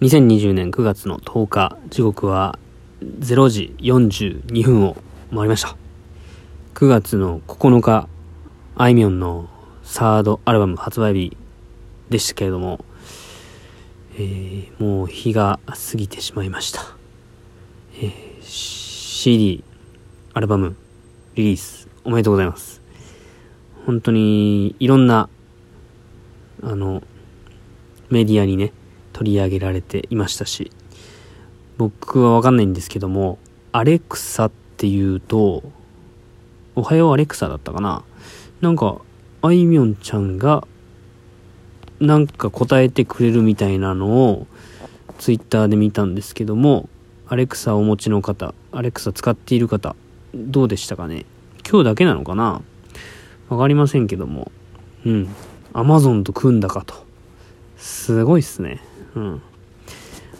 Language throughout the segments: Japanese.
2020年9月の10日、時刻は0時42分を回りました。9月の9日、あいみょんのサードアルバム発売日でしたけれども、えー、もう日が過ぎてしまいました。えー、CD、アルバム、リリース、おめでとうございます。本当にいろんな、あの、メディアにね、取り上げられていましたし、僕はわかんないんですけども、アレクサっていうと、おはようアレクサだったかななんか、あいみょんちゃんが、なんか答えてくれるみたいなのを、ツイッターで見たんですけども、アレクサをお持ちの方、アレクサ使っている方、どうでしたかね今日だけなのかなわかりませんけども、うん。アマゾンと組んだかと。すごいっすね。うん。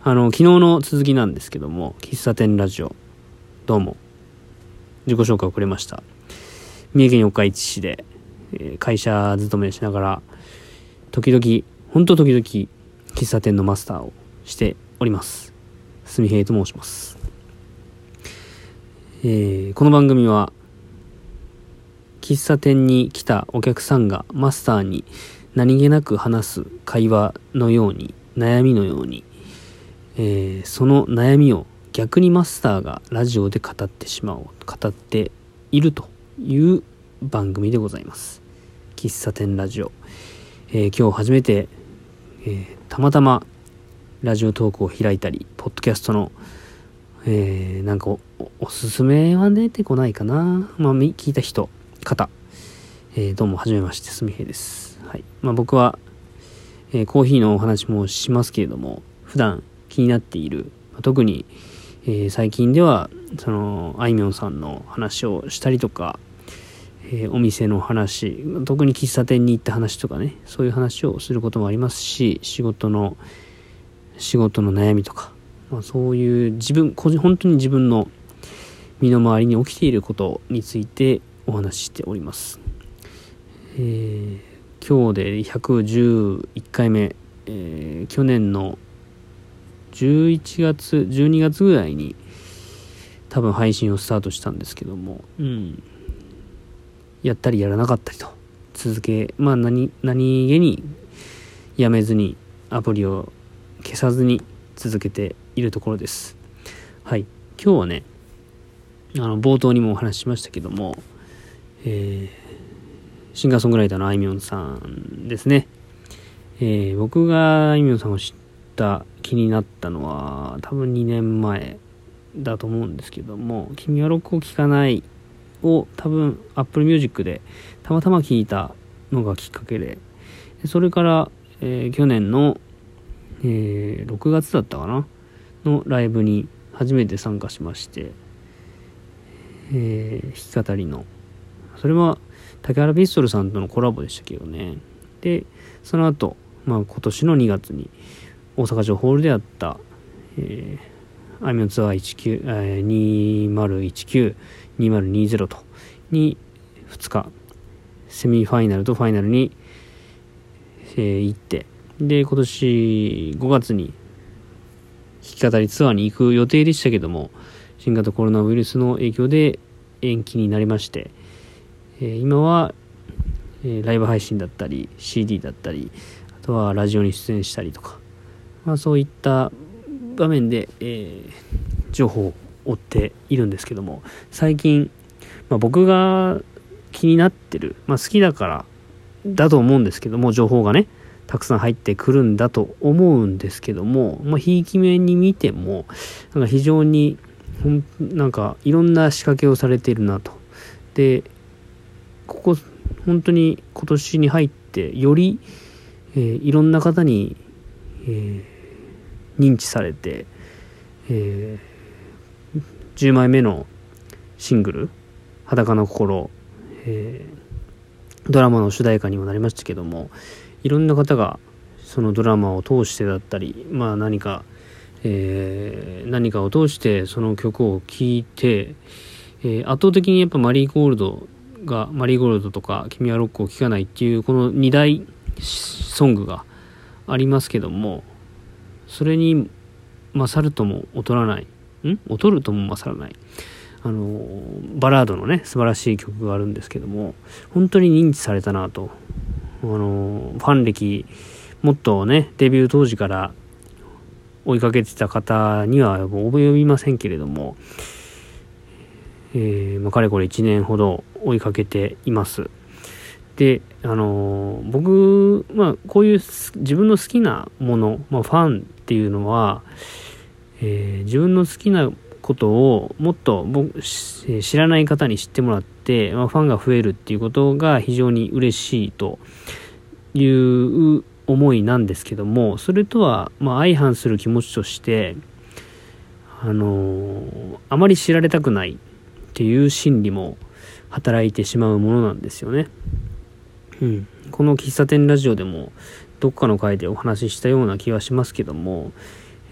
あの、昨日の続きなんですけども、喫茶店ラジオ、どうも、自己紹介をくれました。三重県四日市市で、えー、会社勤めしながら、時々、ほんと時々、喫茶店のマスターをしております。すみへいと申します。えー、この番組は、喫茶店に来たお客さんがマスターに何気なく話す会話のように悩みのように、えー、その悩みを逆にマスターがラジオで語ってしまおう語っているという番組でございます。喫茶店ラジオ、えー、今日初めて、えー、たまたまラジオトークを開いたりポッドキャストの、えー、なんかおすすめは出てこないかな。まあ聞いた人方、えー、どうもはじめましてすみへいです。はい。まあ僕はえ、コーヒーのお話もしますけれども普段気になっている、特に、え、最近ではそのあいみょんさんの話をしたりとか、え、お店の話特に喫茶店に行った話とかねそういう話をすることもありますし仕事の仕事の悩みとか、まあ、そういう自分個人本当に自分の身の回りに起きていることについてお話ししております。えー今日で111回目、えー、去年の11月12月ぐらいに多分配信をスタートしたんですけども、うん、やったりやらなかったりと続けまあ何何気にやめずにアプリを消さずに続けているところです。はい。今日はねあの冒頭にもお話ししましたけども、えーシンガーソングライターのあいみょんさんですね。えー、僕があいみょんさんを知った気になったのは多分2年前だと思うんですけども「君はロックを聴かない」を多分 Apple Music でたまたま聞いたのがきっかけでそれから、えー、去年の、えー、6月だったかな？のライブに初めて参加しまして、えー、弾き語りのそれは竹原ピストルさんとのコラボでしたけどね。でその後、まあ今年の2月に大阪城ホールであった、えー、アイミョンツアー19、えー、2019-2020とに2日セミファイナルとファイナルに、えー、行ってで今年5月に弾き語りツアーに行く予定でしたけども新型コロナウイルスの影響で延期になりましてえ今は、えライブ配信だったり CD だったりあとはラジオに出演したりとか、まあ、そういった場面で、え、情報を追っているんですけども最近、まあ、僕が気になってる、まあ、好きだからだと思うんですけども情報がねたくさん入ってくるんだと思うんですけども、まあ、ひいき目に見てもなんか非常になんかいろんな仕掛けをされているなと。でここ本当に今年に入ってより、えー、いろんな方に、えー、認知されて、えー、10枚目のシングル「裸の心」えー、ドラマの主題歌にもなりましたけどもいろんな方がそのドラマを通してだったりまあ何か、えー、何かを通してその曲を聴いて、えー、圧倒的にやっぱマリーゴールドがマリーゴールドとか君はロックを聴かないっていうこの2大ソングがありますけどもそれに勝るとも劣らない。ん？劣るとも勝らない。あのバラードのね素晴らしい曲があるんですけども本当に認知されたなと。あのファン歴もっとねデビュー当時から追いかけてた方には及びませんけれども、えーまあ、かれこれ1年ほど追いかけています。であの僕、まあ、こういう自分の好きなもの、まあ、ファンっていうのは、えー、自分の好きなことをもっと僕知らない方に知ってもらって、まあ、ファンが増えるっていうことが非常に嬉しいという思いなんですけどもそれとはま相反する気持ちとしてあのあまり知られたくないっていう心理も働いてしまうものなんですよね。うん、この喫茶店ラジオでもどっかの回でお話ししたような気はしますけども、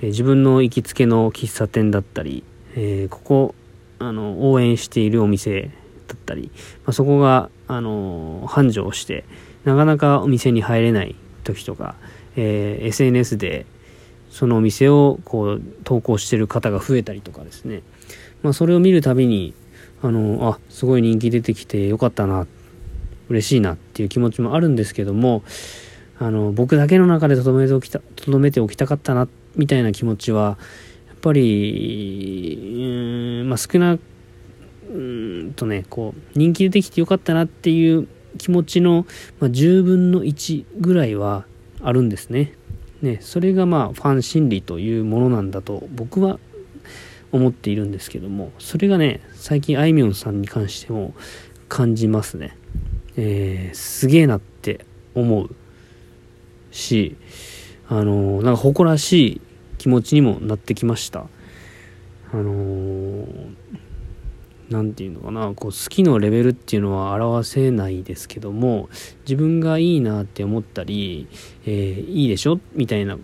えー、自分の行きつけの喫茶店だったり、えー、ここあの応援しているお店だったり、まあ、そこが、あの繁盛してなかなかお店に入れない時とか、えー、SNS でそのお店をこう投稿してる方が増えたりとかですね、まあ、それを見るたびにあのあすごい人気出てきてよかったな嬉しいなっていう気持ちもあるんですけどもあの僕だけの中でとどめておきたとめておきたかったなみたいな気持ちはやっぱりうんまあ少なうんとねこう人気出てきてよかったなっていう気持ちの、まあ、10分の1ぐらいはあるんですね。ね、それがまあファン心理というものなんだと僕は思っているんですけどもそれがね最近あいみょんさんに関しても感じますね。えー、すげえなって思うしあのー、なんか誇らしい気持ちにもなってきましたあの何、て言うのかなこう好きのレベルっていうのは表せないですけども自分がいいなって思ったり、えー、いいでしょ？みたいな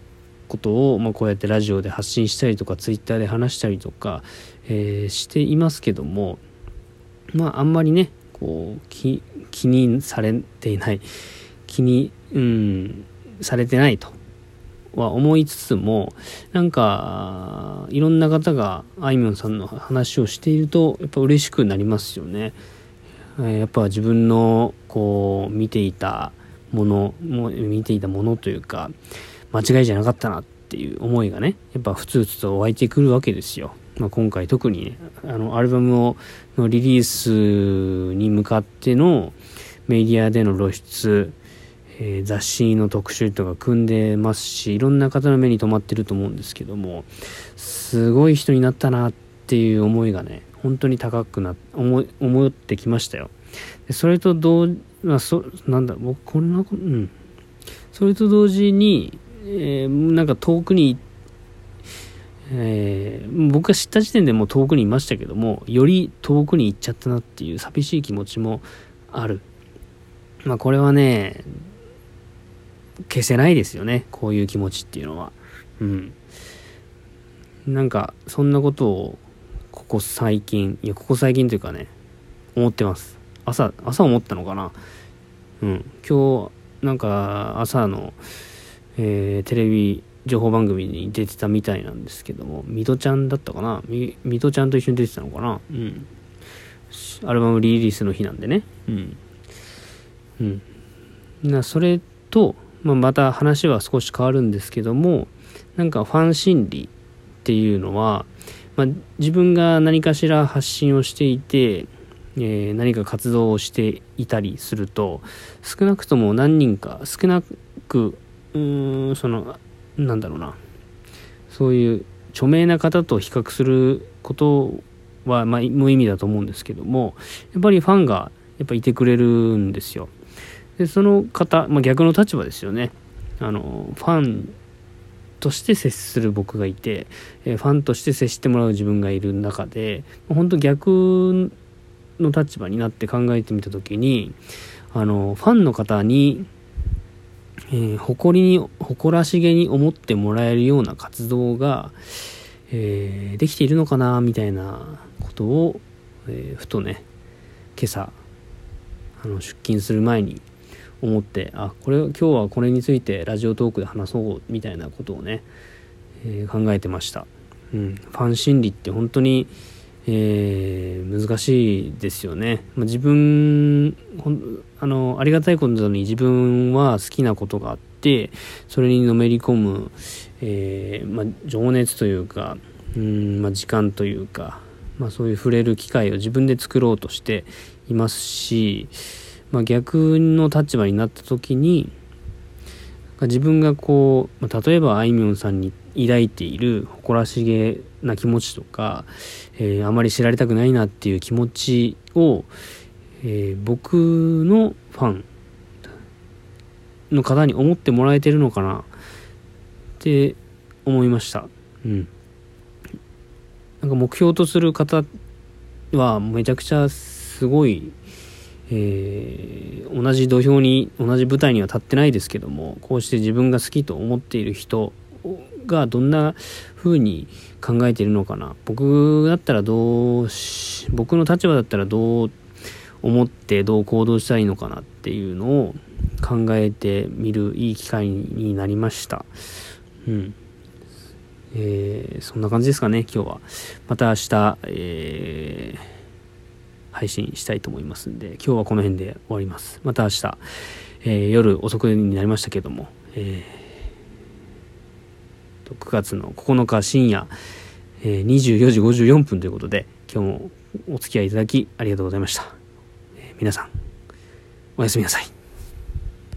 ことを、まあ、こうやってラジオで発信したりとかツイッターで話したりとか、えー、していますけどもまああんまりねこう気気にされていない気に、うん、されてないとは思いつつもなんかいろんな方があいみょんさんの話をしているとやっぱ嬉しくなりますよね。やっぱ自分のこう見ていたものも見ていたものというか間違いじゃなかったなっていう思いがねやっぱふつふつと湧いてくるわけですよ。まあ、今回特にねあのアルバムをのリリースに向かってのメディアでの露出、えー、雑誌の特集とか組んでますしいろんな方の目に留まってると思うんですけどもすごい人になったなっていう思いがね本当に高くな思思ってきましたよでそれと同まあそなんだ僕こんなうんそれと同時に、えー、なんか遠くにえー、僕が知った時点でもう遠くにいましたけどもより遠くに行っちゃったなっていう寂しい気持ちもある。まあこれはね消せないですよねこういう気持ちっていうのは。うん。なんかそんなことをここ最近いやここ最近というかね思ってます。朝朝思ったのかな。うん。今日なんか朝の、えー、テレビ情報番組に出てたみたいなんですけども、ミトちゃんだったかな？ミミトちゃんと一緒に出てたのかな？うん。アルバムリリースの日なんでね。うん。うん。な、それと、まあ、また話は少し変わるんですけども、なんかファン心理っていうのは、まあ、自分が何かしら発信をしていて、えー、何か活動をしていたりすると少なくとも何人か少なくうーんそのなんだろうな。そういう著名な方と比較することは、まあ、無意味だと思うんですけどもやっぱりファンがやっぱいてくれるんですよ。でその方、まあ、逆の立場ですよね。あのファンとして接する僕がいて、えファンとして接してもらう自分がいる中で本当逆の立場になって考えてみた時にあのファンの方にえー、誇りに、誇らしげに思ってもらえるような活動が、えー、できているのかな、みたいなことを、えー、ふとね、今朝、あの、出勤する前に思って、あ、これ、今日はこれについてラジオトークで話そう、みたいなことをね、え、考えてました、うん、ファン心理って本当に、えー、難しいですよね、まあ、自分あのありがたいことに自分は好きなことがあってそれにのめり込む、えー、まあ、情熱というかうん、まあ、時間というか、まあ、そういう触れる機会を自分で作ろうとしていますし、まあ、逆の立場になった時に自分がこう、例えばあいみょんさんに抱いている誇らしげな気持ちとか、えー、あまり知られたくないなっていう気持ちを、えー、僕のファンの方に思ってもらえてるのかなって思いました。うん。なんか目標とする方はめちゃくちゃすごいえー、同じ土俵に同じ舞台には立ってないですけどもこうして自分が好きと思っている人がどんな風に考えているのかな。僕だったらどうし僕の立場だったらどう思ってどう行動したらいいのかなっていうのを考えてみるいい機会になりました。うん。えー、そんな感じですかね今日は。また明日えー配信したいと思いますんで、今日はこの辺で終わります。また明日、えー、夜遅くになりましたけども、えー、9月の9日深夜、えー、24時54分ということで、今日もお付き合いいただきありがとうございました。えー、皆さん、おやすみなさい。